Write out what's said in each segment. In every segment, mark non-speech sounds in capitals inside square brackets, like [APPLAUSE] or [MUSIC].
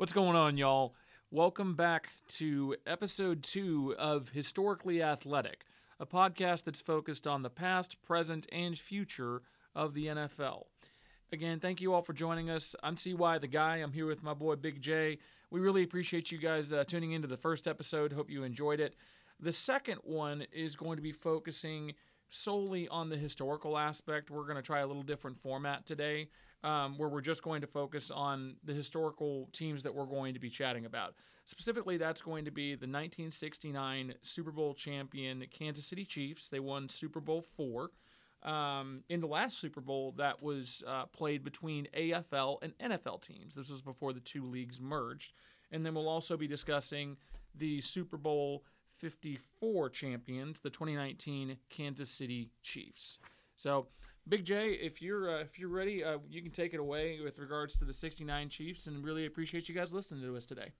What's going on, y'all? Welcome back to episode two of Historically Athletic, a podcast that's focused on the past, present, and future of the NFL. Again, thank you all for joining us. I'm CY the guy. I'm here with my boy Big J. We really appreciate you guys uh, tuning into the first episode. Hope you enjoyed it. The second one is going to be focusing solely on the historical aspect. We're going to try a little different format today um, where we're just going to focus on the historical teams that we're going to be chatting about. Specifically, that's going to be the 1969 Super Bowl champion Kansas City Chiefs. They won Super Bowl four. Um, in the last Super Bowl, that was uh, played between AFL and NFL teams. This was before the two leagues merged. And then we'll also be discussing the Super Bowl 54 champions, the 2019 Kansas City Chiefs. So, Big J, if you're uh, if you're ready, uh, you can take it away with regards to the '69 Chiefs, and really appreciate you guys listening to us today.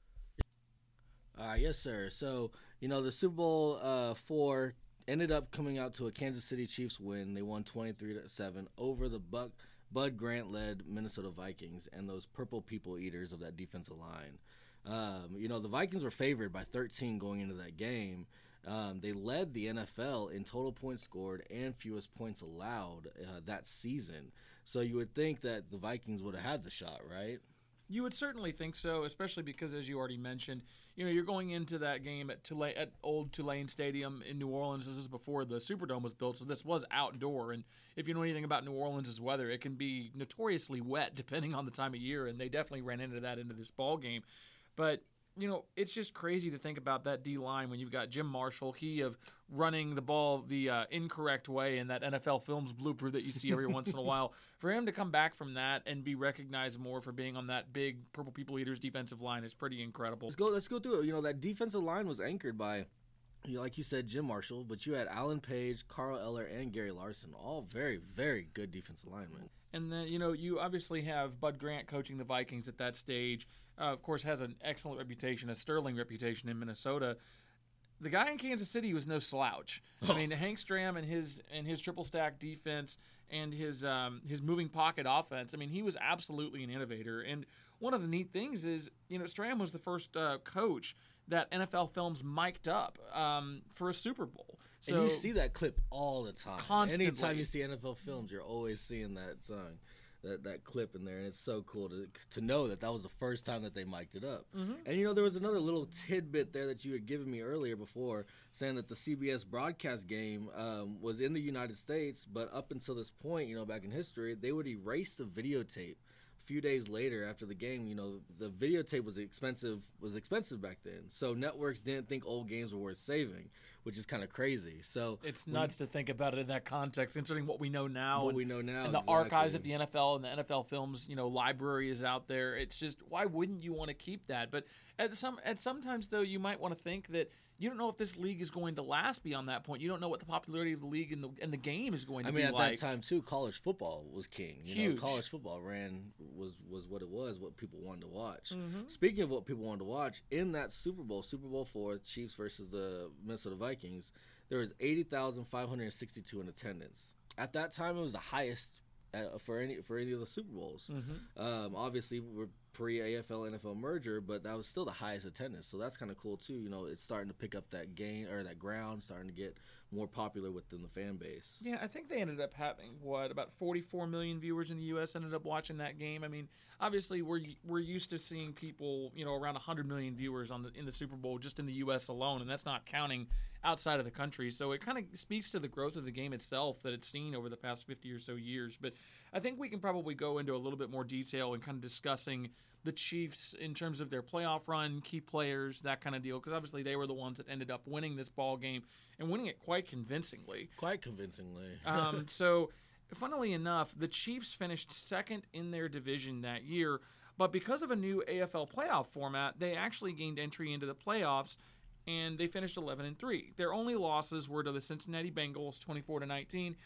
Uh, yes, sir. So you know the Super Bowl uh, four ended up coming out to a Kansas City Chiefs win. They won twenty three to seven over the Buck Bud Grant led Minnesota Vikings and those purple people eaters of that defensive line. Um, you know the Vikings were favored by thirteen going into that game. Um, they led the NFL in total points scored and fewest points allowed uh, that season. So you would think that the Vikings would have had the shot, right? You would certainly think so, especially because, as you already mentioned, you know you're going into that game at Tulane, at old Tulane Stadium in New Orleans. This is before the Superdome was built, so this was outdoor. And if you know anything about New Orleans' weather, it can be notoriously wet [LAUGHS] depending on the time of year, and they definitely ran into that into this ball game. But you know, it's just crazy to think about that D line when you've got Jim Marshall, he of running the ball the uh, incorrect way in that NFL Films blooper that you see every [LAUGHS] once in a while. For him to come back from that and be recognized more for being on that big Purple People Eaters defensive line is pretty incredible. Let's go. Let's go through it. You know, that defensive line was anchored by. You know, like you said, Jim Marshall, but you had Alan Page, Carl Eller, and Gary Larsen, all very, very good defensive linemen. And then, you know, you obviously have Bud Grant coaching the Vikings at that stage. Uh, of course, has an excellent reputation, a sterling reputation in Minnesota. The guy in Kansas City was no slouch. I mean, Hank Stram and his and his triple stack defense and his um, his moving pocket offense. I mean, he was absolutely an innovator. And one of the neat things is, you know, Stram was the first uh, coach that NFL Films mic'd up um, for a Super Bowl. So and you see that clip all the time. Constantly. Anytime you see NFL Films, you're always seeing that song that, that clip in there, and it's so cool to to know that that was the first time that they mic'd it up. Mm-hmm. And you know, there was another little tidbit there that you had given me earlier before, saying that the CBS broadcast game um, was in the United States, but up until this point, you know, back in history, they would erase the videotape few days later after the game, you know, the videotape was expensive was expensive back then. So networks didn't think old games were worth saving, which is kind of crazy. So it's nuts to think about it in that context, considering what we know now. What and, we know now, and the exactly. archives at the NFL and the NFL Films, you know, library is out there. It's just why wouldn't you want to keep that? But at some at sometimes though, you might want to think that you don't know if this league is going to last beyond that point. You don't know what the popularity of the league and the and the game is going to be. I mean, be at like. that time too, college football was king. You Huge. Know, college football ran was was what it was, what people wanted to watch. Mm-hmm. Speaking of what people wanted to watch, in that Super Bowl, Super Bowl four, Chiefs versus the Minnesota Vikings, there was eighty thousand five hundred sixty two in attendance. At that time, it was the highest uh, for any for any of the Super Bowls. Mm-hmm. Um, obviously, we're pre AFL NFL merger, but that was still the highest attendance. So that's kind of cool too. You know, it's starting to pick up that gain or that ground, starting to get more popular within the fan base. Yeah, I think they ended up having what about 44 million viewers in the U.S. ended up watching that game. I mean, obviously we're we're used to seeing people, you know, around 100 million viewers on the in the Super Bowl just in the U.S. alone, and that's not counting outside of the country. So it kind of speaks to the growth of the game itself that it's seen over the past 50 or so years. But I think we can probably go into a little bit more detail and kind of discussing the Chiefs in terms of their playoff run, key players, that kind of deal. Because obviously they were the ones that ended up winning this ball game and winning it quite convincingly. Quite convincingly. [LAUGHS] um, so, funnily enough, the Chiefs finished second in their division that year. But because of a new AFL playoff format, they actually gained entry into the playoffs and they finished 11 and 3. Their only losses were to the Cincinnati Bengals 24 to 19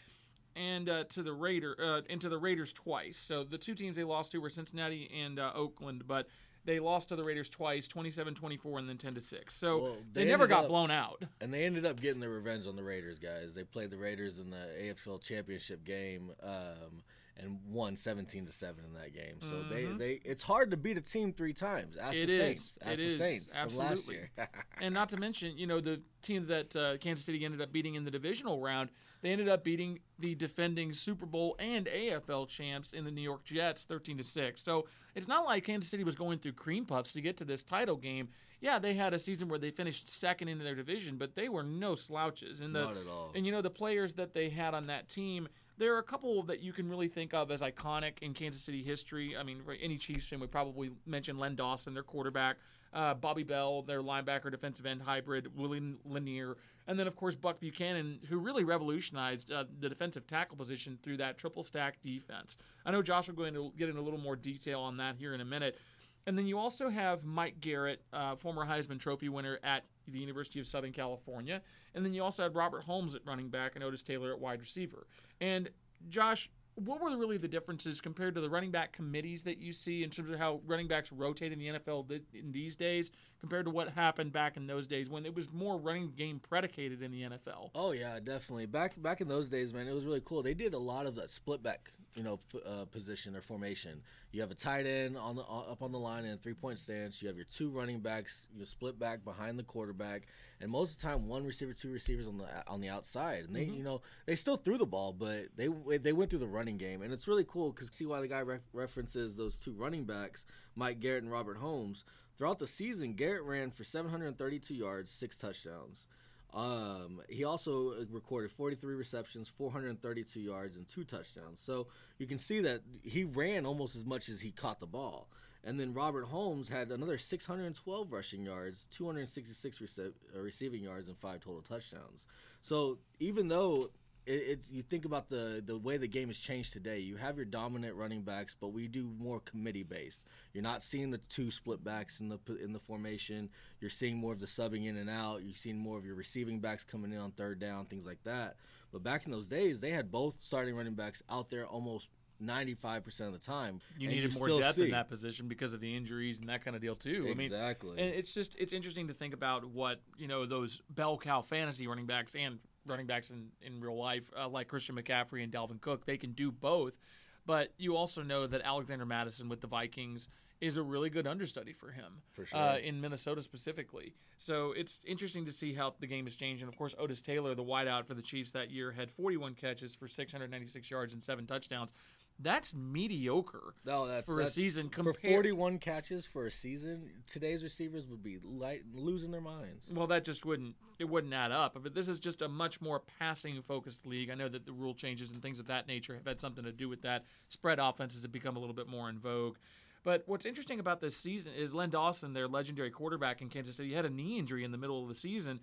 and uh, to the Raider uh, and to the Raiders twice. So the two teams they lost to were Cincinnati and uh, Oakland, but they lost to the Raiders twice, 27-24 and then 10 to 6. So Well, they, they never got up- blown out. And they ended up getting their revenge on the Raiders, guys. They played the Raiders in the AFL Championship game, um, and won 17 to 7 in that game. So Mhm. they, they it's hard to beat a team three times. Ask It the is. Saints. Ask It the is. Saints from last Absolutely. year. [LAUGHS] and not to mention, you know, the team that uh, Kansas City ended up beating in the divisional round, they ended up beating the defending Super Bowl and AFL champs in the New York Jets, thirteen to six. So it's not like Kansas City was going through cream puffs to get to this title game. Yeah, they had a season where they finished second in their division, but they were no slouches. And the Not at all. and you know the players that they had on that team. There are a couple that you can really think of as iconic in Kansas City history. I mean, any Chiefs fan would probably mention Len Dawson, their quarterback, uh, Bobby Bell, their linebacker, defensive end hybrid, Willie Lanier, and then of course Buck Buchanan, who really revolutionized uh, the defensive tackle position through that triple stack defense. I know Josh will go into get in a little more detail on that here in a minute. And then you also have Mike Garrett, uh, former Heisman Trophy winner at the University of Southern California. And then you also had Robert Holmes at running back and Otis Taylor at wide receiver. And Josh, what were really the differences compared to the running back committees that you see in terms of how running backs rotate in the NFL th- in these days compared to what happened back in those days when it was more running game predicated in the NFL? Oh yeah, definitely. Back back in those days, man, it was really cool. They did a lot of that split back, you know, f- uh, position or formation. You have a tight end on the uh, up on the line in a three point stance. You have your two running backs, you split back behind the quarterback, and most of the time one receiver, two receivers on the on the outside. And they, you know, they still threw the ball, but they they went through the running game, and it's really cool because CY the guy re- references those two running backs, Mike Garrett and Robert Holmes. Throughout the season, Garrett ran for 732 yards, six touchdowns. Um, he also recorded 43 receptions, 432 yards, and two touchdowns. So you can see that he ran almost as much as he caught the ball. And then Robert Holmes had another 612 rushing yards, 266 rece- uh, receiving yards, and five total touchdowns. So even though it, it, you think about the the way the game has changed today. You have your dominant running backs, but we do more committee based. You're not seeing the two split backs in the in the formation. You're seeing more of the subbing in and out. You're seeing more of your receiving backs coming in on third down, things like that. But back in those days, they had both starting running backs out there almost 95% of the time. You needed more depth see- in that position because of the injuries and that kind of deal too. I mean, Exactly. And it's just it's interesting to think about what you know those bell cow fantasy running backs and running backs in in real life uh, like Christian McCaffrey and Dalvin Cook they can do both, but you also know that Alexander Mattison with the Vikings is a really good understudy for him For sure. uh, in Minnesota specifically. So it's interesting to see how the game has changed. And of course, Otis Taylor, the wideout for the Chiefs that year, had 41 catches for 696 yards and seven touchdowns. That's mediocre No, that's for a that's- season for 41 catches for a season. Today's receivers would be light, losing their minds. Well, that just wouldn't it wouldn't add up. But this is just a much more passing focused league. I know that the rule changes and things of that nature have had something to do with that. Spread offenses have become a little bit more in vogue. But what's interesting about this season is Len Dawson, their legendary quarterback in Kansas City, had a knee injury in the middle of the season.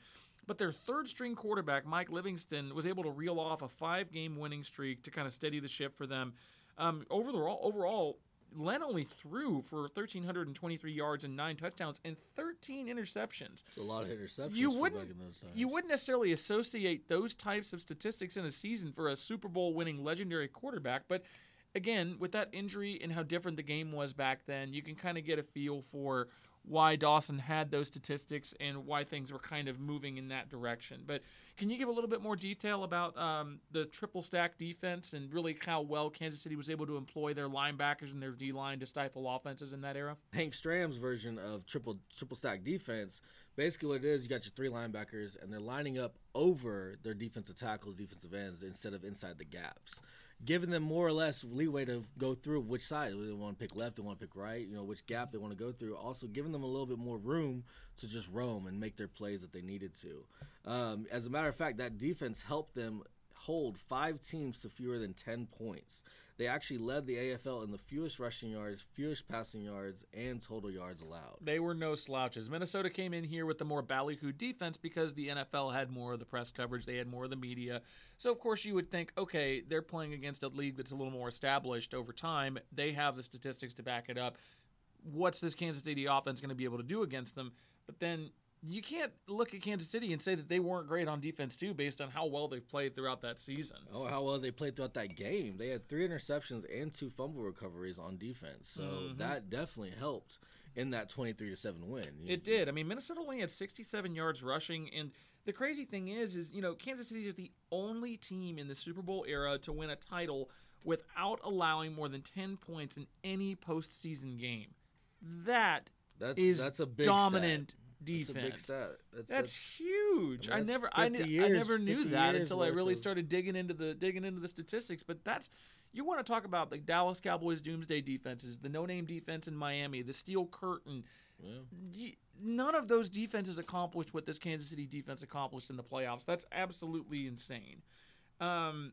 But their third string quarterback, Mike Livingston, was able to reel off a five game winning streak to kind of steady the ship for them. Um, overall, overall, Len only threw for 1,323 yards and nine touchdowns and 13 interceptions It's a lot of interceptions. you wouldn't back in those times. you wouldn't necessarily associate those types of statistics in a season for a Super Bowl winning legendary quarterback, but again, with that injury and how different the game was back then, you can kind of get a feel for why Dawson had those statistics and why things were kind of moving in that direction. But can you give a little bit more detail about um, the triple stack defense and really how well Kansas City was able to employ their linebackers and their D line to stifle offenses in that era? Hank Stram's version of triple triple stack defense. Basically, what it is, you got your three linebackers, and they're lining up over their defensive tackles, defensive ends, instead of inside the gaps, giving them more or less leeway to go through which side they want to pick left, they want to pick right, you know, which gap they want to go through. Also, giving them a little bit more room to just roam and make their plays that they needed to. Um, as a matter of fact, that defense helped them hold five teams to fewer than 10 points. They actually led the AFL in the fewest rushing yards, fewest passing yards, and total yards allowed. They were no slouches. Minnesota came in here with the more ballyhoo defense because the NFL had more of the press coverage, they had more of the media. So, of course, you would think, okay, they're playing against a league that's a little more established over time. They have the statistics to back it up. What's this Kansas City offense going to be able to do against them? But then you can't look at Kansas City and say that they weren't great on defense, too, based on how well they've played throughout that season. Oh, how well they played throughout that game. They had three interceptions and two fumble recoveries on defense. So Mhm. that definitely helped in that 23 to 7 win. It did. I mean, Minnesota only had 67 yards rushing, and the crazy thing is, is you know, Kansas City is the only team in the Super Bowl era to win a title without allowing more than 10 points in any postseason game. That That's is that's a big dominant stat. Defense. That's stat. That's, That's huge. I that's never, I, 50 ne- I never knew that until I really of- started digging into the digging into the statistics. But that's you want to talk about the Dallas Cowboys doomsday defenses, the no-name defense in Miami, the steel curtain. yeah. None of those defenses accomplished what this Kansas City defense accomplished in the playoffs. That's absolutely insane. Um,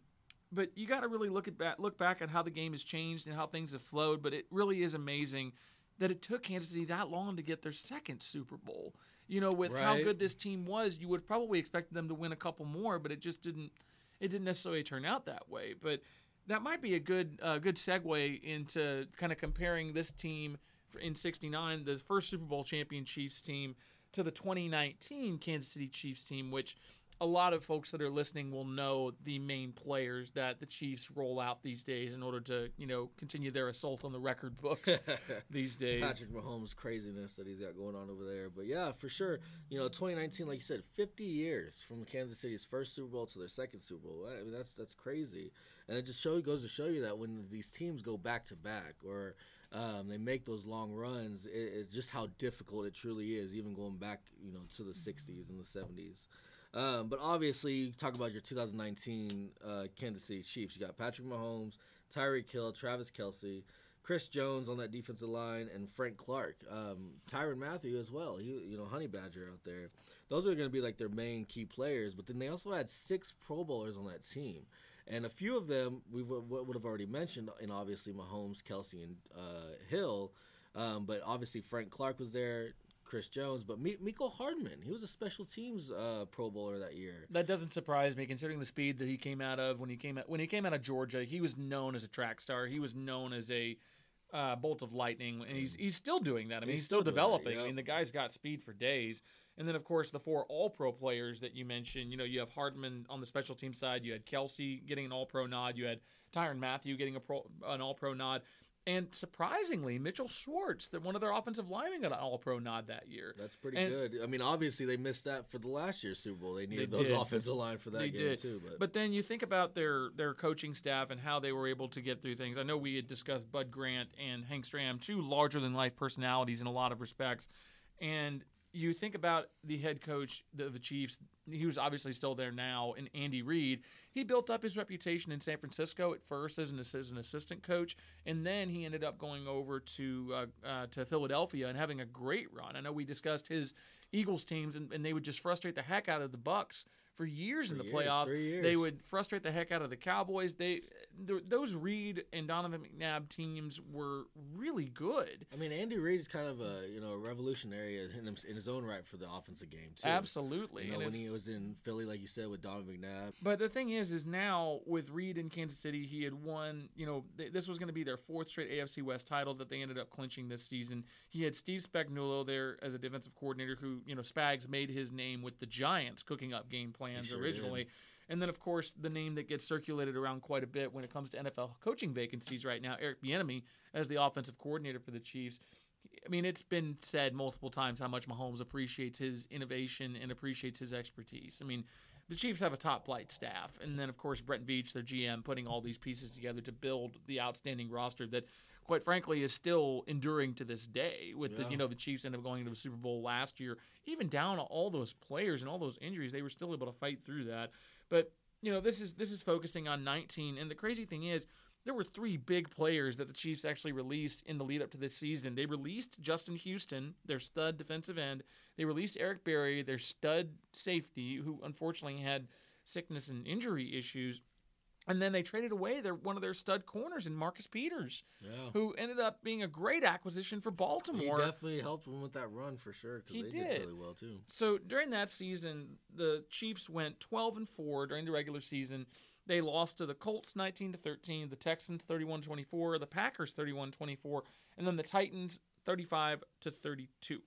but you got to really look at back, look back at how the game has changed and how things have flowed. But it really is amazing that it took Kansas City that long to get their second Super Bowl. You know, with how good this team was, you would probably expect them to win a couple more, but it just didn't. It didn't necessarily turn out that way. But that might be a good uh, good segue into kind of comparing this team in '69, the first Super Bowl champion Chiefs team, to the 2019 Kansas City Chiefs team, which a lot of folks that are listening will know the main players that the Chiefs roll out these days in order to, you know, continue their assault on the record books [LAUGHS] these days. Patrick Mahomes craziness that he's got going on over there. But yeah, for sure. You know, 2019, like you said, 50 years from Kansas City's first Super Bowl to their second Super Bowl. I mean, that's that's crazy, and it just show goes to show you that when these teams go back to back or um, they make those long runs, it, it's just how difficult it truly is, even going back, you know, to the 60s and the 70s. Um, but obviously, you talk about your 2019 uh, Kansas City Chiefs. You got Patrick Mahomes, Tyreek Hill, Travis Kelce, Chris Jones on that defensive line, and Frank Clark, um, Tyrann Mathieu as well. He, you know, Honey Badger out there. Those are going to be like their main key players. But then they also had six Pro Bowlers on that team, and a few of them we would, would have already mentioned, and obviously Mahomes, Kelce, and uh, Hill. Um, but obviously Frank Clark was there. Chris Jones, but Mi- Mecole Hardman, he was a special teams uh, Pro Bowler that year. That doesn't surprise me, considering the speed that he came out of when he came out when he came out of Georgia. He was known as a track star. He was known as a uh, bolt of lightning, and he's he's still doing that. I mean, he's, He's still, still developing. I mean, the guy's got speed for days. And then, of course, the four All Pro players that you mentioned. You know, you have Hardman on the special team side. You had Kelce getting an All Pro nod. You had Tyrann Mathieu getting a pro, an All Pro nod. And surprisingly, Mitchell Schwartz, that one of their offensive linemen, got an All Pro nod that year. That's pretty And- good. I mean, obviously they missed that for the last year's Super Bowl. They needed They those did. offensive line for that They game did. too. But, But then you think about their their coaching staff and how they were able to get through things. I know we had discussed Bud Grant and Hank Stram, two larger than life personalities in a lot of respects, and you think about the head coach of the Chiefs. He was obviously still there now, and Andy Reid. He built up his reputation in San Francisco at first as an, as an assistant coach, and then he ended up going over to uh, uh, to Philadelphia and having a great run. I know we discussed his Eagles teams, and, and they would just frustrate the heck out of the Bucks for years in the years, playoffs. They would frustrate the heck out of the Cowboys. They th- those Reid and Donovan McNabb teams were really good. I mean, Andy Reid is kind of a you know a revolutionary in his, in his own right for the offensive game too. Absolutely. You know, when if- he was in Philly, like you said, with Donovan McNabb. But the thing is, is now with Reid in Kansas City, he had won. You know, th- this was going to be their fourth straight AFC West title that they ended up clinching this season. He had Steve Spagnuolo there as a defensive coordinator, who you know Spags made his name with the Giants, cooking up game plans sure originally. And then, of course, the name that gets circulated around quite a bit when it comes to NFL coaching vacancies right now, Eric Bieniemy as the offensive coordinator for the Chiefs. I mean, it's been said multiple times how much Mahomes appreciates his innovation and appreciates his expertise. I mean, the Chiefs have a top flight staff, and then of course Brett Veach, their GM, putting all these pieces together to build the outstanding roster that, quite frankly, is still enduring to this day. With the you know the Chiefs ended up going to the Super Bowl last year, even down all those players and all those injuries, they were still able to fight through that. But you know this is this is focusing on 19, and the crazy thing is there were three big players that the Chiefs actually released in the lead up to this season. They released Justin Houston, their stud defensive end. They released Eric Berry, their stud safety, who unfortunately had sickness and injury issues. And then they traded away their one of their stud corners in Marcus Peters, Yeah. who ended up being a great acquisition for Baltimore. He definitely helped them with that run for sure He they did. really well too. So during that season, the Chiefs went 12 and 4 during the regular season. They lost to the Colts 19 to 13, the Texans 31-24, the Packers 31-24, and then the Titans 35 to 32.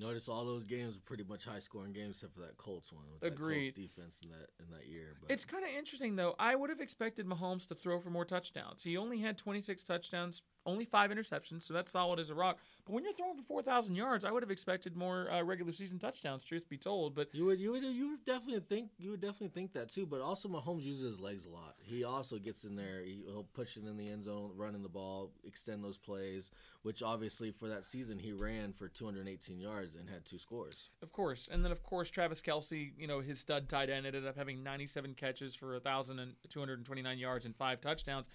Notice all those games were pretty much high scoring games except for that Colts one. With Agreed. That Colts defense in that in that year. But It's kind of interesting though. I would have expected Mahomes to throw for more touchdowns. He only had 26 touchdowns, only five interceptions, so that's solid as a rock. But when you're throwing for 4,000 yards, I would have expected more uh, regular season touchdowns. Truth be told, but you would you would you would definitely think you would definitely think that too. But also Mahomes uses his legs a lot. He also gets in there. He, he'll push it in the end zone, running the ball, extend those plays. Which obviously for that season he ran for 218 yards and had two scores. Of course, and then of course Travis Kelce, you know his stud tight end, ended up having 97 catches for 1,229 yards and five touchdowns.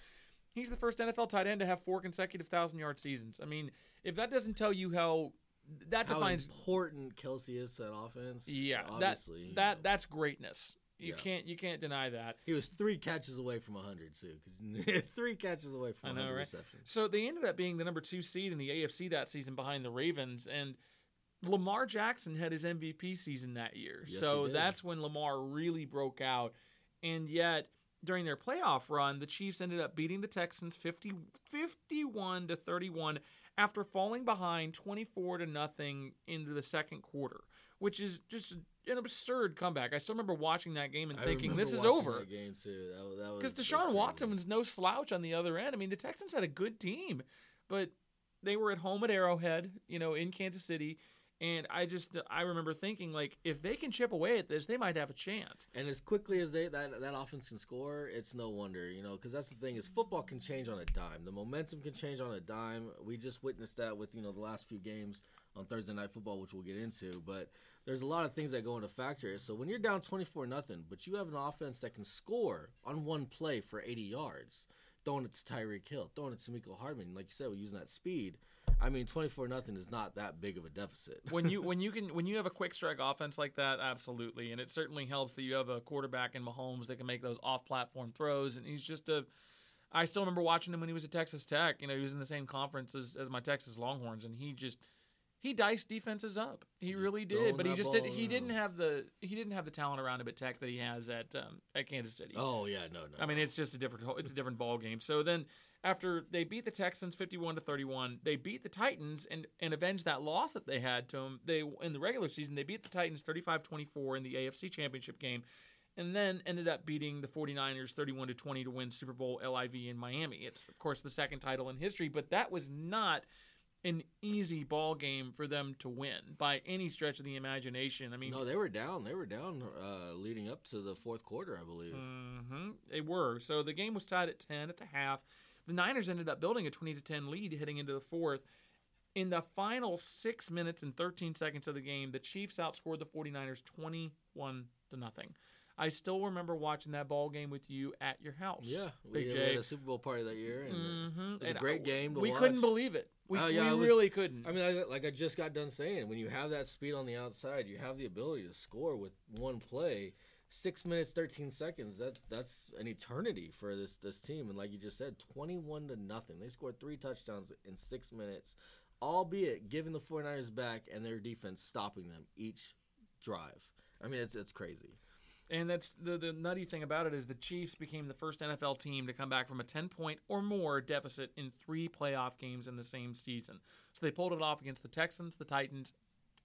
He's the first NFL tight end to have four consecutive thousand yard seasons. I mean, if that doesn't tell you how that How defines, important Kelce is to that offense. yeah, obviously that that know. that's greatness. You Yeah. can't you can't deny that. He was three catches away from 100 too. [LAUGHS] three catches away from I know, 100 right? receptions. So they ended up being the number two seed in the AFC that season behind the Ravens, and Lamar Jackson had his MVP season that year. Yes, so that's when Lamar really broke out. And yet, during their playoff run, the Chiefs ended up beating the Texans 50, 51 to 31 after falling behind 24 to nothing into the second quarter, which is just an absurd comeback. I still remember watching that game and I thinking this is over game too. Because Deshaun. Watson was no slouch on the other end. I mean, the Texans had a good team, but they were at home at Arrowhead, you know, in Kansas City, and I just I remember thinking like if they can chip away at this, they might have a chance. And as quickly as they that that offense can score, it's no wonder, you know, because that's the thing is football can change on a dime. The momentum can change on a dime. We just witnessed that with you know the last few games on Thursday night football, which we'll get into. But there's a lot of things that go into factor. So when you're down 24 nothing, but you have an offense that can score on one play for 80 yards, throwing it to Tyreek Hill, throwing it to Mecole Hardman, like you said, we're using that speed. I mean, 24 nothing is not that big of a deficit. When you [LAUGHS] when you can when you have a quick strike offense like that, absolutely, and it certainly helps that you have a quarterback in Mahomes that can make those off platform throws, and he's just a. I still remember watching him when he was at Texas Tech. You know, he was in the same conference as, as my Texas Longhorns, and he just he diced defenses up. He Just really did, but he just did. He didn't have the he didn't have the talent around him at Tech that he has at um, at Kansas City. oh yeah, no, no. I mean, it's just a different it's a different ball game. So then after they beat the Texans 51 to 31, they beat the Titans and and avenged that loss that they had to them. They in the regular season, they beat the Titans 35-24 in the AFC Championship game and then ended up beating the 49ers 31 to 20 to win Super Bowl LIV in Miami. It's of course the second title in history, but that was not an easy ball game for them to win by any stretch of the imagination. I mean, No, they were down. They were down uh, leading up to the fourth quarter, I believe. hmm They were. So the game was tied at 10 at the half. The Niners ended up building a 20 to 10 lead heading into the fourth. In the final six minutes and 13 seconds of the game, the Chiefs outscored the 49ers 21 to nothing. I still remember watching that ball game with you at your house. Yeah, Big we, J. had a Super Bowl party that year, and uh, hmm It was a great game to we couldn't believe it. We, Oh, yeah, we was- really couldn't. I mean, I, like I just got done saying, when you have that speed on the outside, you have the ability to score with one play. Six minutes, thirteen seconds. That that's an eternity for this this team. And like you just said, twenty-one to nothing. They scored three touchdowns in six minutes, albeit giving the 49ers back and their defense stopping them each drive. I mean, it's it's crazy. And that's the the nutty thing about it is the Chiefs became the first NFL team to come back from a 10 point or more deficit in three playoff games in the same season. So they pulled it off against the Texans, the Titans,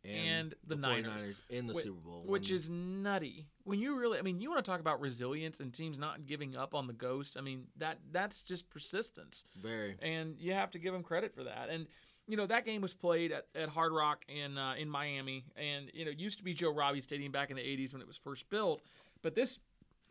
And the Niners. 49ers in the Whi- Super Bowl, which is nutty. When you really, I mean, you want to talk about resilience and teams not giving up on the ghost. I mean, that that's just persistence, very. and you have to give them credit for that. And you know that game was played at, at Hard Rock in uh, in Miami, and you know it used to be Joe Robbie Stadium back in the '80s when it was first built, but this.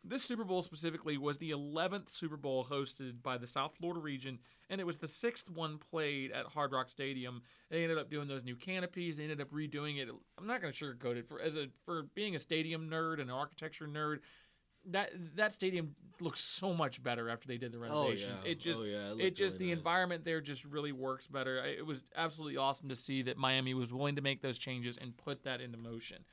This Super Bowl specifically was the 11th Super Bowl hosted by the South Florida region, and it was the sixth one played at Hard Rock Stadium. They ended up doing those new canopies. They ended up redoing it. I'm not going to sugarcoat it for as a for being a stadium nerd and an architecture nerd. That that stadium looks so much better after they did the Oh renovations. yeah. It just oh, yeah, it, looked just really the nice. environment there just really works better. It was absolutely awesome to see that Miami was willing to make those changes and put that into motion.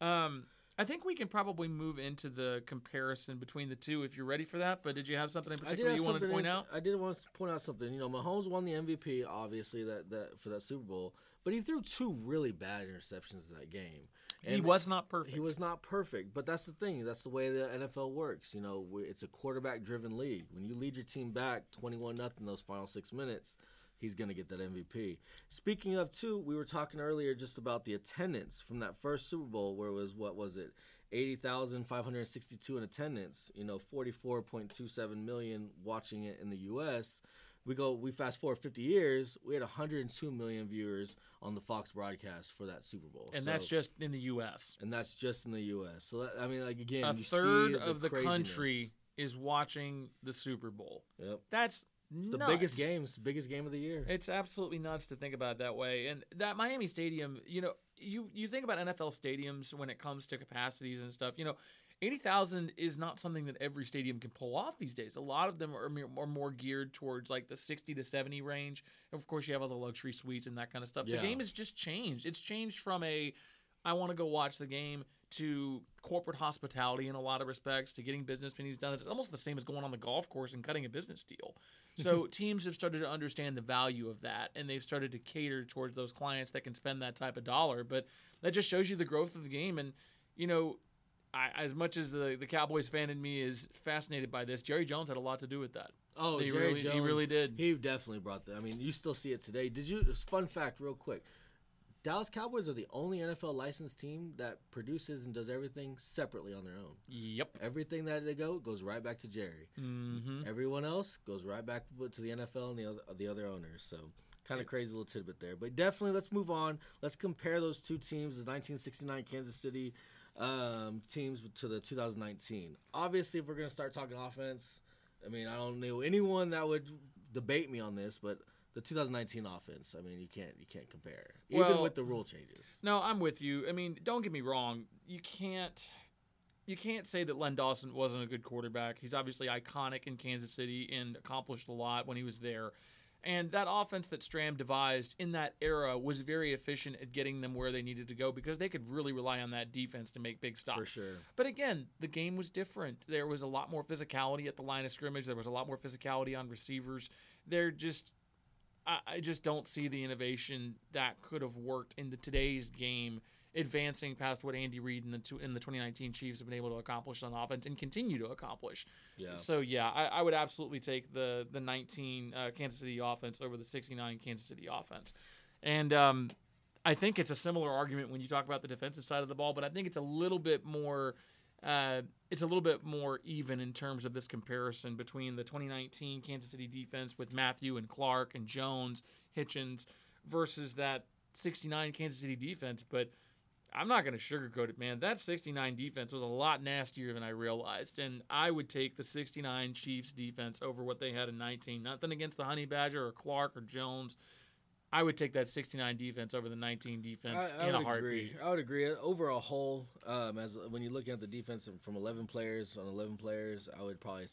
Um, I think we can probably move into the comparison between the two if you're ready for that. But did you have something in particular you wanted to point int- out? I did want to point out something. You know, Mahomes won the MVP, obviously that, that for that Super Bowl, but he threw two really bad interceptions in that game. he was not perfect. He was not perfect, but that's the thing. That's the way the NFL works. You know, it's a quarterback-driven league. When you lead your team back twenty-one nothing those final six minutes, he's going to get that MVP. Speaking of too, we were talking earlier just about the attendance from that first Super Bowl where it was what was it? 80,562 in attendance, you know, 44.27 million watching it in the US. We go we fast forward 50 years, we had 102 million viewers on the Fox broadcast for that Super Bowl. And So- that's just in the U.S. and that's just in the US. So that, I mean like again, a you third the of the craziness. country is watching the Super Bowl. Yep. That's It's the nuts. biggest game, it's the biggest game of the year. It's absolutely nuts to think about it that way. And that Miami Stadium, you know, you you think about NFL stadiums when it comes to capacities and stuff. You know, eighty thousand is not something that every stadium can pull off these days. A lot of them are more, are more geared towards like the sixty to seventy range. Of course, you have all the luxury suites and that kind of stuff. Yeah. The game has just changed. It's changed from a I want to go watch the game to corporate hospitality in a lot of respects to getting business meetings done. It's almost the same as going on the golf course and cutting a business deal. [LAUGHS] So teams have started to understand the value of that, and they've started to cater towards those clients that can spend that type of dollar. But that just shows you the growth of the game. And you know, I, as much as the the Cowboys fan in me is fascinated by this, Jerry Jones had a lot to do with that. Oh, He Jerry really- he really did. He definitely brought that. I mean, you still see it today. Did you? Fun fact, real quick. Dallas Cowboys are the only NFL licensed team that produces and does everything separately on their own. Yep. Everything that they go goes right back to Jerry. Mm-hmm. Everyone else goes right back to the NFL and the other, the other owners. So kind of crazy little tidbit there. But definitely, let's move on. Let's compare those two teams, the 1969 Kansas City um, teams to the 2019. Obviously, if we're going to start talking offense, I mean, I don't know anyone that would debate me on this, but the 2019 offense, I mean, you can't you can't compare, even Well- with the rule changes. No, I'm with you. I mean, don't get me wrong. You can't you can't say that Len Dawson wasn't a good quarterback. He's obviously iconic in Kansas City and accomplished a lot when he was there. And that offense that Stram devised in that era was very efficient at getting them where they needed to go because they could really rely on that defense to make big stops. For sure. But again, the game was different. There was a lot more physicality at the line of scrimmage. There was a lot more physicality on receivers. They're just, I, I just don't see the innovation that could have worked in the today's game, advancing past what Andy Reid and the two, and the 2019 Chiefs have been able to accomplish on offense and continue to accomplish. Yeah. So yeah, I, I would absolutely take the the 19 uh, Kansas City offense over the 69 Kansas City offense, and um, I think it's a similar argument when you talk about the defensive side of the ball, but I think it's a little bit more. Uh, it's a little bit more even in terms of this comparison between the 2019 Kansas City defense with Mathieu and Clark and Jones, Hitchens, versus that 69 Kansas City defense. But I'm not going to sugarcoat it, man. That 69 defense was a lot nastier than I realized, and I would take the 69 Chiefs defense over what they had in 19. Nothing against the Honey Badger or Clark or Jones. I would take that 69 defense over the 19 defense I, I in a heartbeat. agree. I would agree. Over a whole, um, as when you're looking at the defense from 11 players on 11 players, I would probably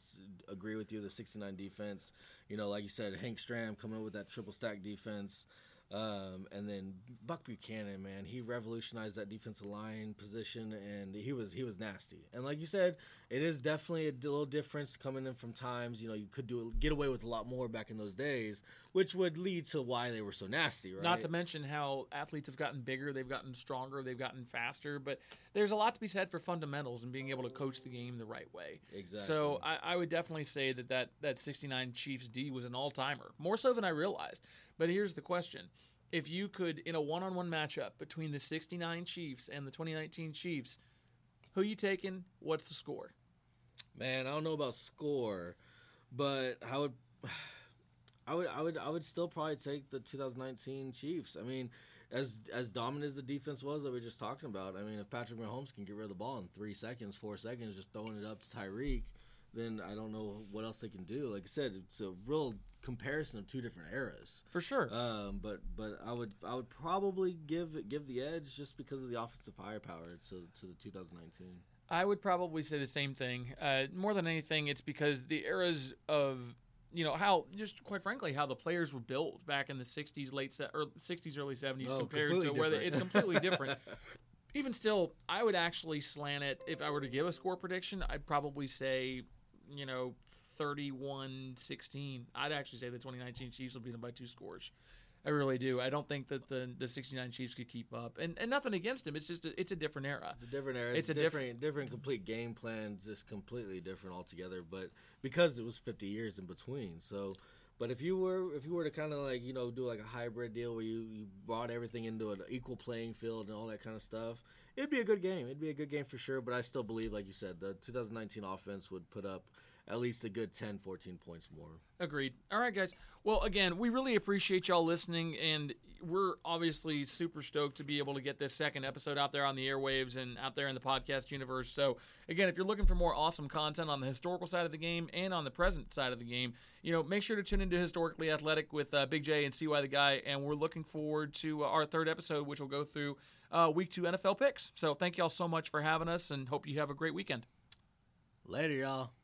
agree with you. The 69 defense, you know, like you said, Hank Stram coming up with that triple stack defense. Um, and then Buck Buchanan, man, he revolutionized that defensive line position, and he was he was nasty. And like you said, it is definitely a little difference coming in from times. You know, you could do get away with a lot more back in those days, which would lead to why they were so nasty, right? Not to mention how athletes have gotten bigger, they've gotten stronger, they've gotten faster. But there's a lot to be said for fundamentals and being able to coach the game the right way. exactly. So I, I would definitely say that, that that 69 Chiefs D was an all timer, more so than I realized. But here's the question: If you could, in a one-on-one matchup between the 69 Chiefs and the 2019 Chiefs, who you taking? What's the score? Man, I don't know about score, but I would, [SIGHS] I would, I would, I would still probably take the 2019 Chiefs. I mean, as as dominant as the defense was that we were just talking about, I mean, if Patrick Mahomes can get rid of the ball in three seconds, four seconds, just throwing it up to Tyreek, then I don't know what else they can do. Like I said, it's a real comparison of two different eras. For sure. Um, but but I would I would probably give give the edge just because of the offensive firepower to to the 2019. I would probably say the same thing. Uh, more than anything, it's because the eras of you know how just quite frankly how the players were built back in the 60s late se- er, or 60s early 70s Oh, compared to completely where they, it's completely different. [LAUGHS] Even still i would actually slant it if i were to give a score prediction i'd probably say you know 31-16 i'd actually say the 2019 chiefs will beat them by two scores I really do. I don't think that the the '69 Chiefs could keep up, and and nothing against him. It's just a, it's a different era. It's a different era. It's It's, a a diff- different, different, complete game plan, just completely different altogether. But because it was 50 years in between, so. But if you were, if you were to kind of like you know do like a hybrid deal where you, you brought everything into an equal playing field and all that kind of stuff, it'd be a good game. It'd be a good game for sure. But I still believe, like you said, the 2019 offense would put up at least a good 10, 14 points more. Agreed. All right, guys. Well, again, we really appreciate y'all listening, and we're obviously super stoked to be able to get this second episode out there on the airwaves and out there in the podcast universe. So, again, if you're looking for more awesome content on the historical side of the game and on the present side of the game, you know, make sure to tune into Historically Athletic with uh, Big J and CY the Guy, and we're looking forward to our third episode, which will go through uh, week two NFL picks. So, thank y'all so much for having us, and hope you have a great weekend. Later, y'all.